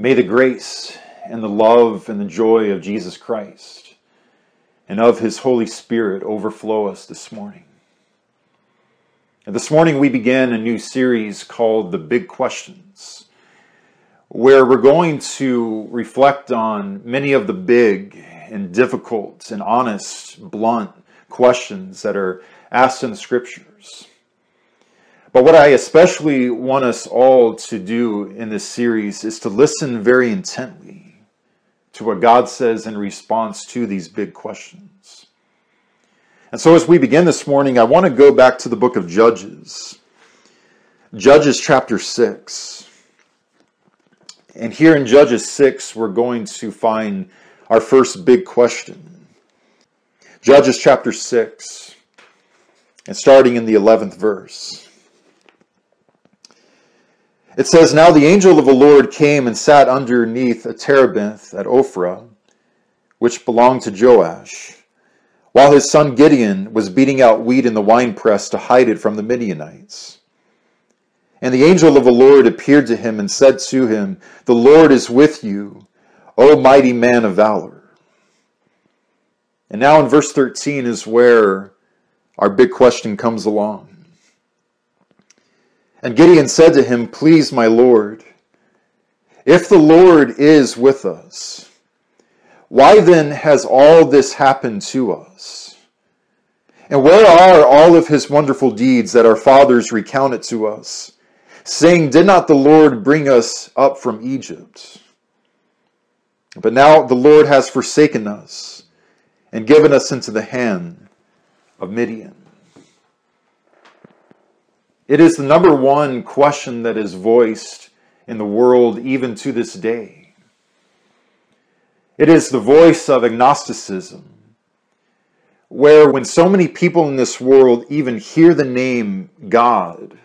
May the grace and the love and the joy of Jesus Christ and of his Holy Spirit overflow us this morning. And this morning we begin a new series called The Big Questions, where we're going to reflect on many of the big and difficult and honest, blunt questions that are asked in the scriptures. But what I especially want us all to do in this series is to listen very intently to what God says in response to these big questions. And so, as we begin this morning, I want to go back to the book of Judges, Judges chapter 6. And here in Judges 6, we're going to find our first big question. Judges chapter 6, and starting in the 11th verse. It says, Now the angel of the Lord came and sat underneath a terebinth at Ophrah, which belonged to Joash, while his son Gideon was beating out wheat in the winepress to hide it from the Midianites. And the angel of the Lord appeared to him and said to him, The Lord is with you, O mighty man of valor. And now in verse 13 is where our big question comes along. And Gideon said to him, Please, my Lord, if the Lord is with us, why then has all this happened to us? And where are all of his wonderful deeds that our fathers recounted to us, saying, Did not the Lord bring us up from Egypt? But now the Lord has forsaken us and given us into the hand of Midian. It is the number one question that is voiced in the world even to this day. It is the voice of agnosticism, where when so many people in this world even hear the name God,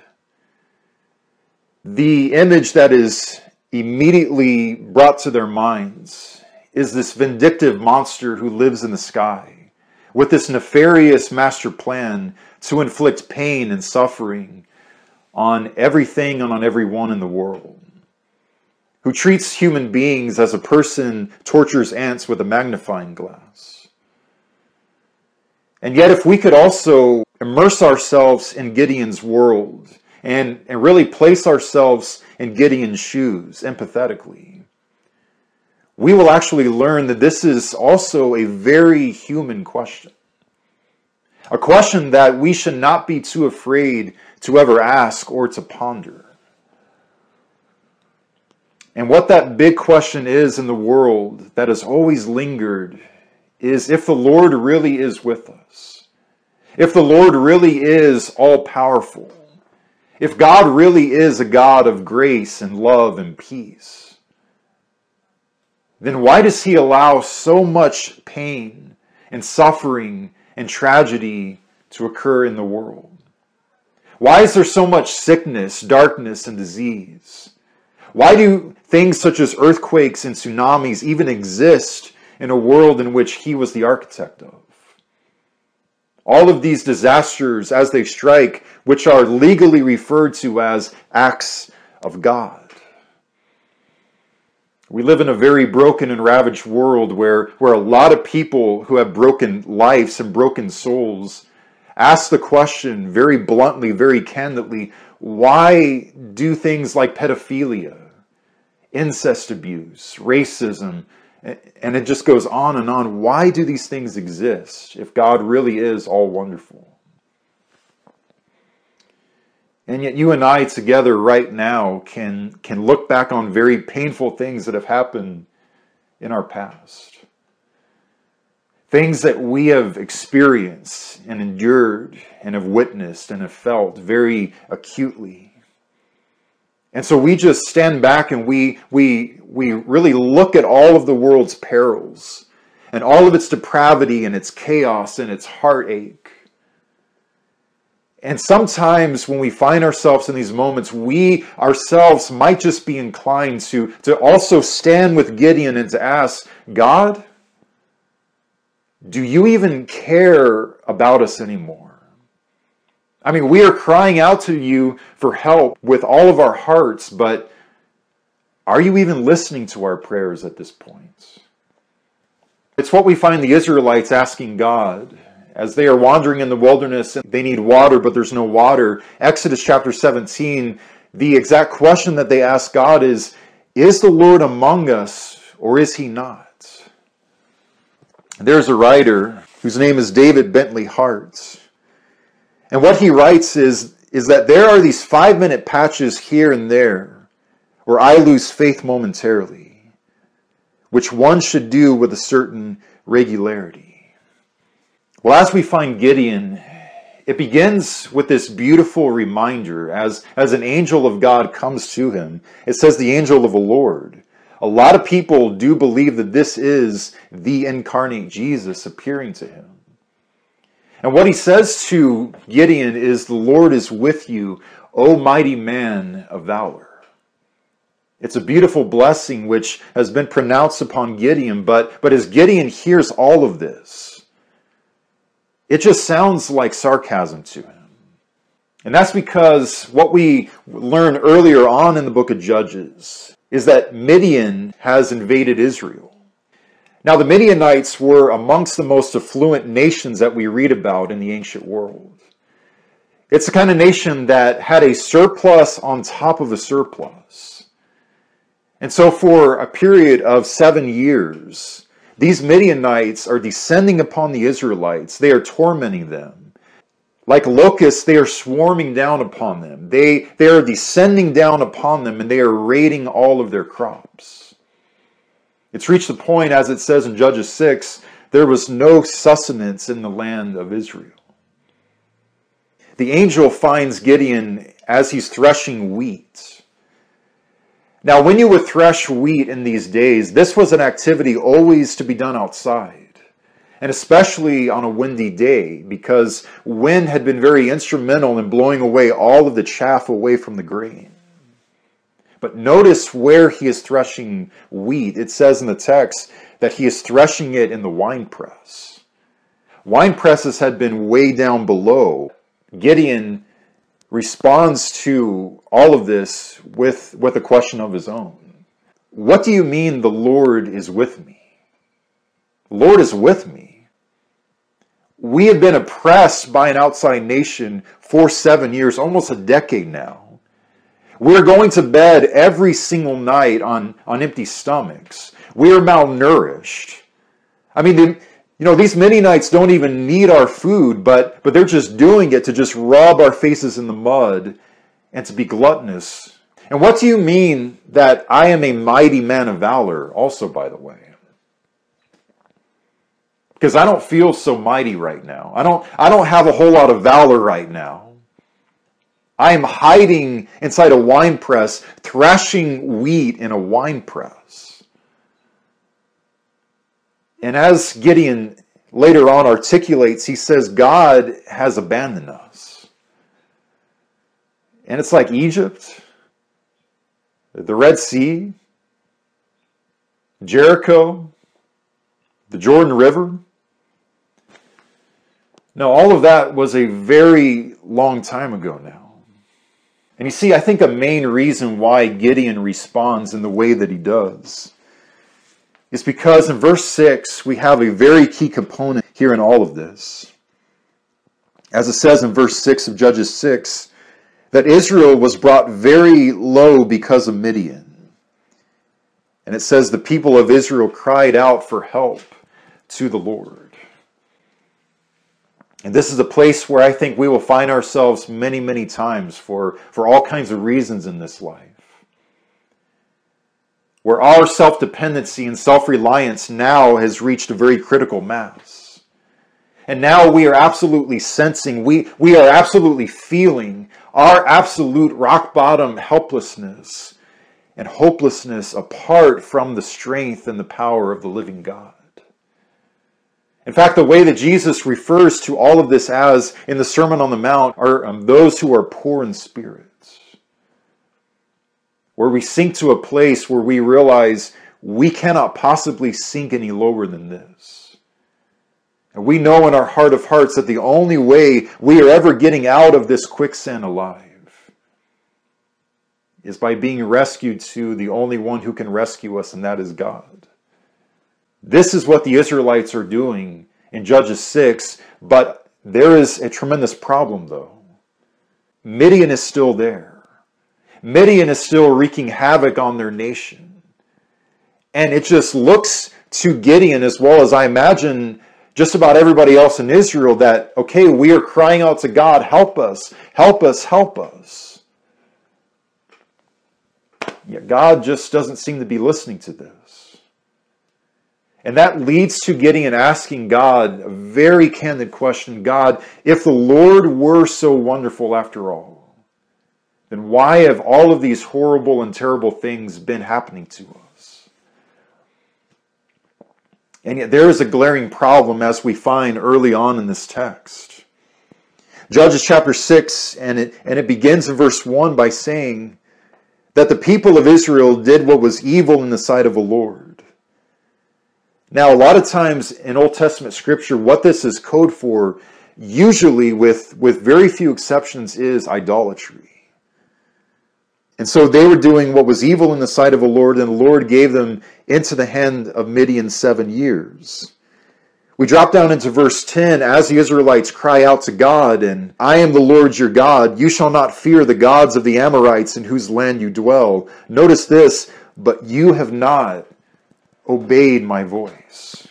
the image that is immediately brought to their minds is this vindictive monster who lives in the sky with this nefarious master plan to inflict pain and suffering on everything and on everyone in the world, who treats human beings as a person tortures ants with a magnifying glass. And yet, if we could also immerse ourselves in Gideon's world and, and really place ourselves in Gideon's shoes empathetically, we will actually learn that this is also a very human question. A question that we should not be too afraid to ever ask or to ponder. And what that big question is in the world that has always lingered is if the Lord really is with us, if the Lord really is all powerful, if God really is a God of grace and love and peace, then why does He allow so much pain and suffering and tragedy to occur in the world? Why is there so much sickness, darkness, and disease? Why do things such as earthquakes and tsunamis even exist in a world in which he was the architect of? All of these disasters, as they strike, which are legally referred to as acts of God. We live in a very broken and ravaged world where, where a lot of people who have broken lives and broken souls ask the question very bluntly, very candidly why do things like pedophilia, incest abuse, racism, and it just goes on and on. Why do these things exist if God really is all wonderful? And yet, you and I together right now can, can look back on very painful things that have happened in our past. Things that we have experienced and endured and have witnessed and have felt very acutely. And so we just stand back and we, we, we really look at all of the world's perils and all of its depravity and its chaos and its heartache and sometimes when we find ourselves in these moments, we ourselves might just be inclined to, to also stand with Gideon and to ask, God, do you even care about us anymore? I mean, we are crying out to you for help with all of our hearts, but Are you even listening to our prayers at this point? It's what we find the Israelites asking God as they are wandering in the wilderness and they need water, but there's no water. Exodus chapter 17, the exact question that they ask God is Is the Lord among us or is he not? There's a writer whose name is David Bentley Hart. And what he writes is, is that there are these five minute patches here and there where I lose faith momentarily, which one should do with a certain regularity. Well, as we find Gideon, it begins with this beautiful reminder as, as an angel of God comes to him. It says, the angel of the Lord. A lot of people do believe that this is the incarnate Jesus appearing to him. And what he says to Gideon is, The Lord is with you, O mighty man of valor. It's a beautiful blessing which has been pronounced upon Gideon, but, but as Gideon hears all of this, it just sounds like sarcasm to him. And that's because what we learned earlier on in the book of Judges is that Midian has invaded Israel. Now, the Midianites were amongst the most affluent nations that we read about in the ancient world. It's the kind of nation that had a surplus on top of a surplus. And so, for a period of seven years, these Midianites are descending upon the Israelites. They are tormenting them. Like locusts, they are swarming down upon them. They, they are descending down upon them and they are raiding all of their crops. It's reached the point, as it says in Judges 6, there was no sustenance in the land of Israel. The angel finds Gideon as he's threshing wheat. Now, when you would thresh wheat in these days, this was an activity always to be done outside and especially on a windy day because wind had been very instrumental in blowing away all of the chaff away from the grain. But notice where he is threshing wheat. It says in the text that he is threshing it in the wine press. Wine presses had been way down below. Gideon responds to all of this with, with a question of his own. What do you mean the Lord is with me? The Lord is with me we have been oppressed by an outside nation for seven years, almost a decade now. We're going to bed every single night on, on empty stomachs. We are malnourished. I mean, the, you know, these Midianites don't even need our food, but, but they're just doing it to just rub our faces in the mud and to be gluttonous. And what do you mean that I am a mighty man of valor, also, by the way? Because I don't feel so mighty right now. I don't I don't have a whole lot of valor right now. I am hiding inside a wine press, thrashing wheat in a wine press. And as Gideon later on articulates, he says, God has abandoned us. And it's like Egypt, the Red Sea, Jericho, the Jordan River. No, all of that was a very long time ago now. And you see, I think a main reason why Gideon responds in the way that he does is because in verse 6, we have a very key component here in all of this. As it says in verse 6 of Judges 6, that Israel was brought very low because of Midian. And it says the people of Israel cried out for help to the Lord. And this is a place where I think we will find ourselves many, many times for, for all kinds of reasons in this life. Where our self dependency and self reliance now has reached a very critical mass. And now we are absolutely sensing, we, we are absolutely feeling our absolute rock bottom helplessness and hopelessness apart from the strength and the power of the living God. In fact, the way that Jesus refers to all of this as in the Sermon on the Mount are um, those who are poor in spirit. Where we sink to a place where we realize we cannot possibly sink any lower than this. And we know in our heart of hearts that the only way we are ever getting out of this quicksand alive is by being rescued to the only one who can rescue us, and that is God. This is what the Israelites are doing in Judges 6, but there is a tremendous problem, though. Midian is still there. Midian is still wreaking havoc on their nation. And it just looks to Gideon, as well as I imagine just about everybody else in Israel, that, okay, we are crying out to God, help us, help us, help us. Yet God just doesn't seem to be listening to this. And that leads to Gideon and asking God a very candid question God, if the Lord were so wonderful after all, then why have all of these horrible and terrible things been happening to us? And yet there is a glaring problem as we find early on in this text. Judges chapter 6, and it, and it begins in verse 1 by saying, that the people of Israel did what was evil in the sight of the Lord. Now, a lot of times in Old Testament scripture, what this is code for, usually with, with very few exceptions, is idolatry. And so they were doing what was evil in the sight of the Lord, and the Lord gave them into the hand of Midian seven years. We drop down into verse 10 as the Israelites cry out to God, and I am the Lord your God. You shall not fear the gods of the Amorites in whose land you dwell. Notice this, but you have not obeyed my voice.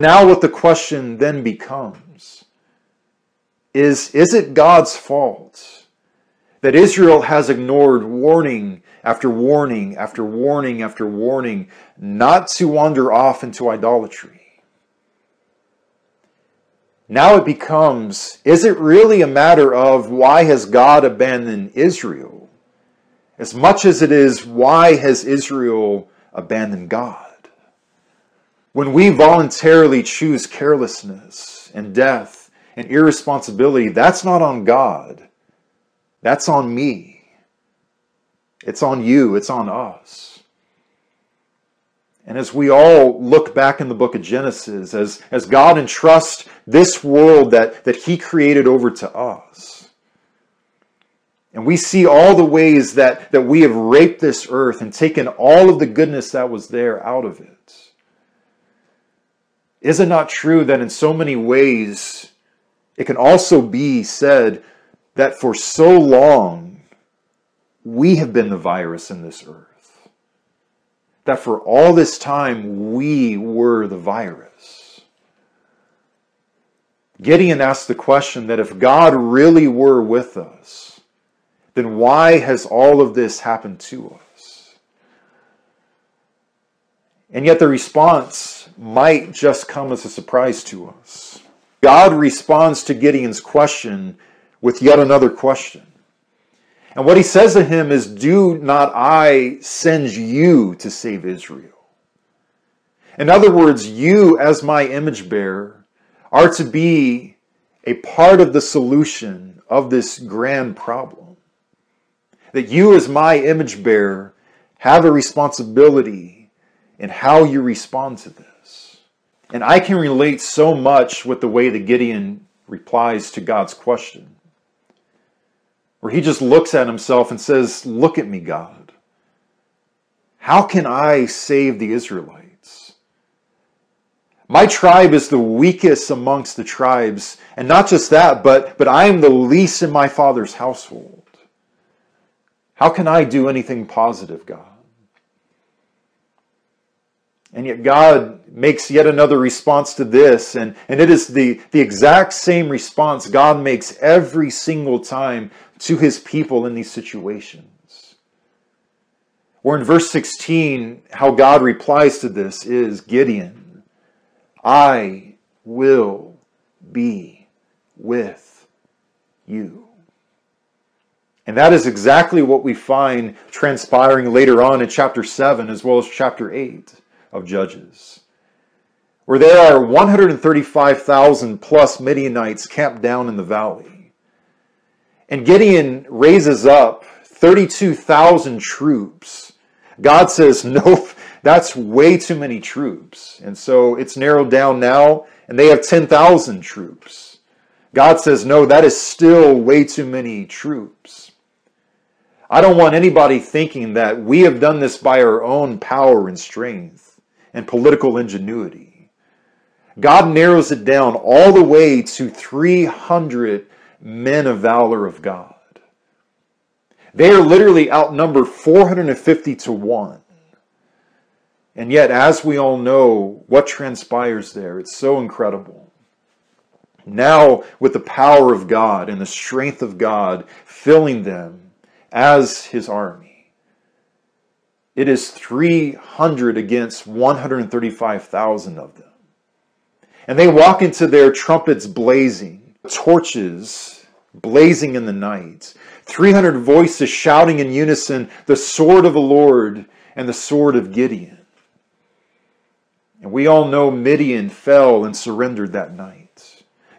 Now, what the question then becomes is Is it God's fault that Israel has ignored warning after warning after warning after warning not to wander off into idolatry? Now it becomes is it really a matter of why has God abandoned Israel? As much as it is why has Israel abandoned God? When we voluntarily choose carelessness and death and irresponsibility, that's not on God. That's on me. It's on you. It's on us. And as we all look back in the book of Genesis, as, as God entrusts this world that, that He created over to us, and we see all the ways that, that we have raped this earth and taken all of the goodness that was there out of it. Is it not true that in so many ways it can also be said that for so long we have been the virus in this earth? that for all this time we were the virus. Gideon asked the question that if God really were with us, then why has all of this happened to us? And yet the response might just come as a surprise to us. God responds to Gideon's question with yet another question. And what he says to him is, Do not I send you to save Israel? In other words, you, as my image bearer, are to be a part of the solution of this grand problem. That you, as my image bearer, have a responsibility in how you respond to this. And I can relate so much with the way that Gideon replies to God's question where he just looks at himself and says, Look at me, God. How can I save the Israelites? My tribe is the weakest amongst the tribes. And not just that, but, but I am the least in my father's household. How can I do anything positive, God? And yet God makes yet another response to this, and, and it is the, the exact same response God makes every single time to his people in these situations. Or in verse 16, how God replies to this is Gideon, I will be with you. And that is exactly what we find transpiring later on in chapter 7 as well as chapter 8 of Judges, where there are 135,000 plus Midianites camped down in the valley. And Gideon raises up 32,000 troops. God says, nope, that's way too many troops. And so it's narrowed down now, and they have 10,000 troops. God says, no, that is still way too many troops. I don't want anybody thinking that we have done this by our own power and strength and political ingenuity. God narrows it down all the way to 300 men of valor of God. They are literally outnumbered 450 to 1. And yet, as we all know, what transpires there, it's so incredible. Now, with the power of God and the strength of God filling them as his army, it is 300 against 135,000 of them. And they walk into their trumpets blazing, torches blazing in the night, 300 voices shouting in unison, the sword of the Lord and the sword of Gideon. And we all know Midian fell and surrendered that night.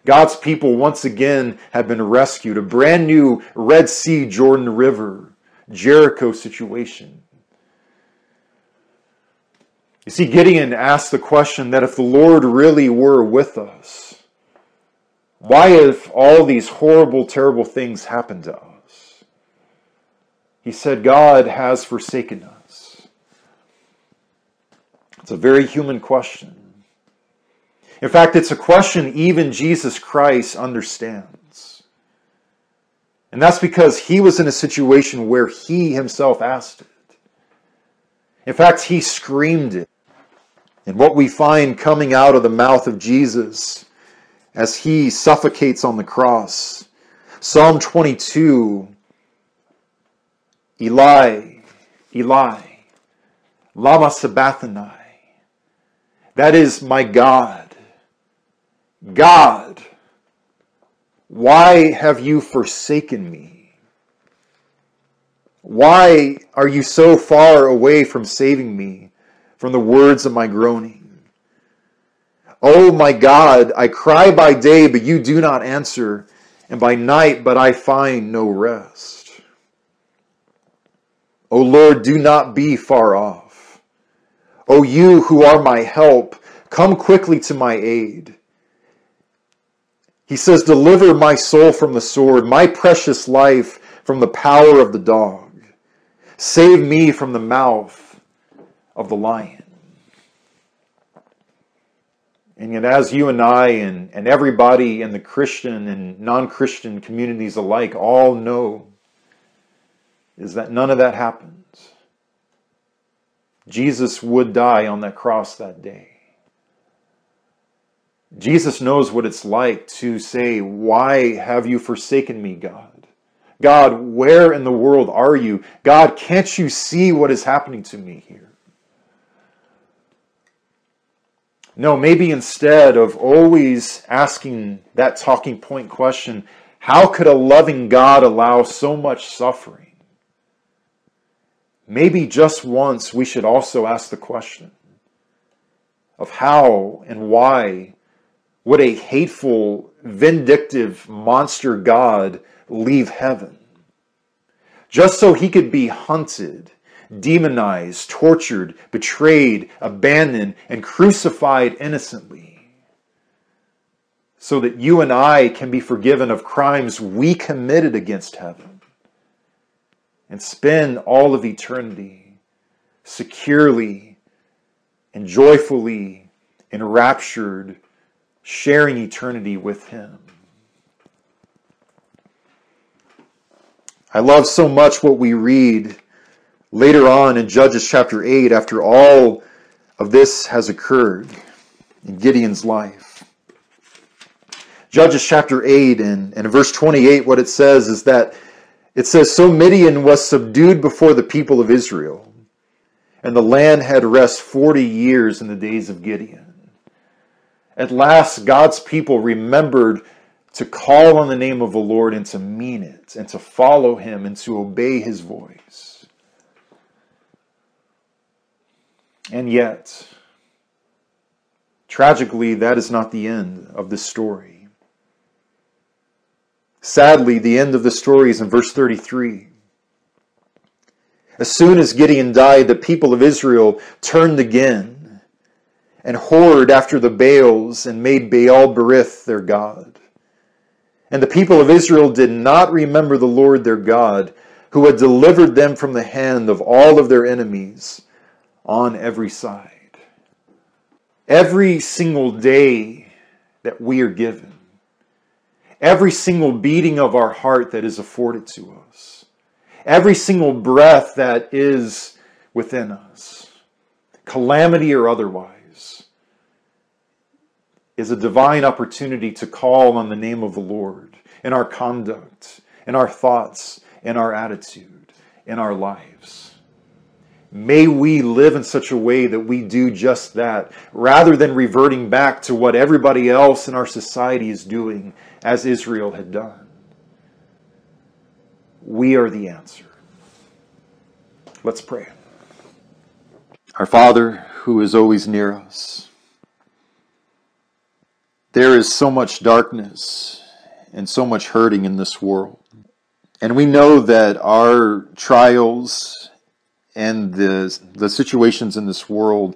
God's people once again have been rescued. A brand new Red Sea, Jordan River, Jericho situation. You see, Gideon asked the question that if the Lord really were with us, why have all these horrible, terrible things happened to us? He said, God has forsaken us. It's a very human question. In fact, it's a question even Jesus Christ understands. And that's because he was in a situation where he himself asked it. In fact, he screamed it. And what we find coming out of the mouth of Jesus as he suffocates on the cross. Psalm 22 Eli, Eli, Lama Sabachthani. That is my God. God, why have you forsaken me? Why are you so far away from saving me from the words of my groaning? Oh my God, I cry by day, but you do not answer, and by night, but I find no rest. O Lord, do not be far off. O you who are my help, come quickly to my aid. He says, Deliver my soul from the sword, my precious life from the power of the dog. Save me from the mouth of the lion. And yet, as you and I and, and everybody in the Christian and non Christian communities alike all know, is that none of that happens. Jesus would die on that cross that day. Jesus knows what it's like to say, Why have you forsaken me, God? God, where in the world are you? God, can't you see what is happening to me here? No, maybe instead of always asking that talking point question, how could a loving God allow so much suffering? Maybe just once we should also ask the question of how and why would a hateful, vindictive monster God leave heaven? Just so he could be hunted, demonized, tortured, betrayed, abandoned, and crucified innocently. So that you and I can be forgiven of crimes we committed against heaven and spend all of eternity securely and joyfully enraptured sharing eternity with Him. I love so much what we read later on in Judges chapter 8 after all of this has occurred in Gideon's life. Judges chapter 8 and, and verse 28, what it says is that it says, So Midian was subdued before the people of Israel, and the land had rest 40 years in the days of Gideon. At last, God's people remembered to call on the name of the Lord and to mean it, and to follow him and to obey his voice. And yet, tragically, that is not the end of this story. Sadly, the end of the story is in verse 33. As soon as Gideon died, the people of Israel turned again and whored after the Baals and made Baal Berith their God. And the people of Israel did not remember the Lord their God, who had delivered them from the hand of all of their enemies on every side. Every single day that we are given, every single beating of our heart that is afforded to us, every single breath that is within us, calamity or otherwise, is a divine opportunity to call on the name of the Lord in our conduct, in our thoughts, in our attitude, in our lives. May we live in such a way that we do just that, rather than reverting back to what everybody else in our society is doing, as Israel had done. We are the answer. Let's pray. Our Father, who is always near us, there is so much darkness and so much hurting in this world. And we know that our trials and the, the situations in this world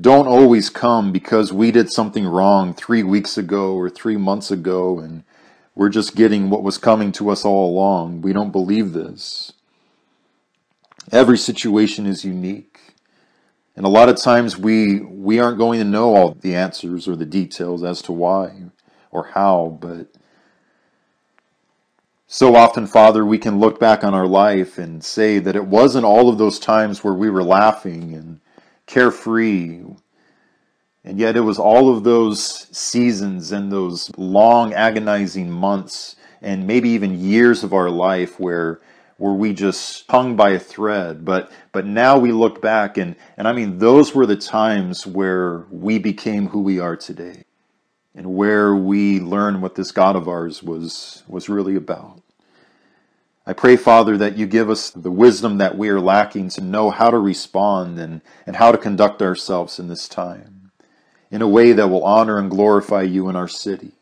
don't always come because we did something wrong three weeks ago or three months ago and we're just getting what was coming to us all along. We don't believe this. Every situation is unique. And a lot of times we we aren't going to know all the answers or the details as to why or how, but so often, Father, we can look back on our life and say that it wasn't all of those times where we were laughing and carefree. And yet, it was all of those seasons and those long, agonizing months and maybe even years of our life where where we just hung by a thread. But but now we look back and and I mean those were the times where we became who we are today and where we learn what this God of ours was was really about. I pray, Father, that you give us the wisdom that we are lacking to know how to respond and, and how to conduct ourselves in this time in a way that will honor and glorify you in our city.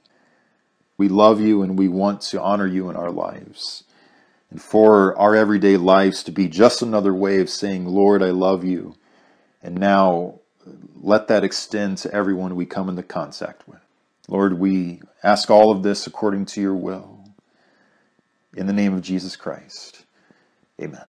We love you and we want to honor you in our lives. And for our everyday lives to be just another way of saying, Lord, I love you. And now let that extend to everyone we come into contact with. Lord, we ask all of this according to your will. In the name of Jesus Christ. Amen.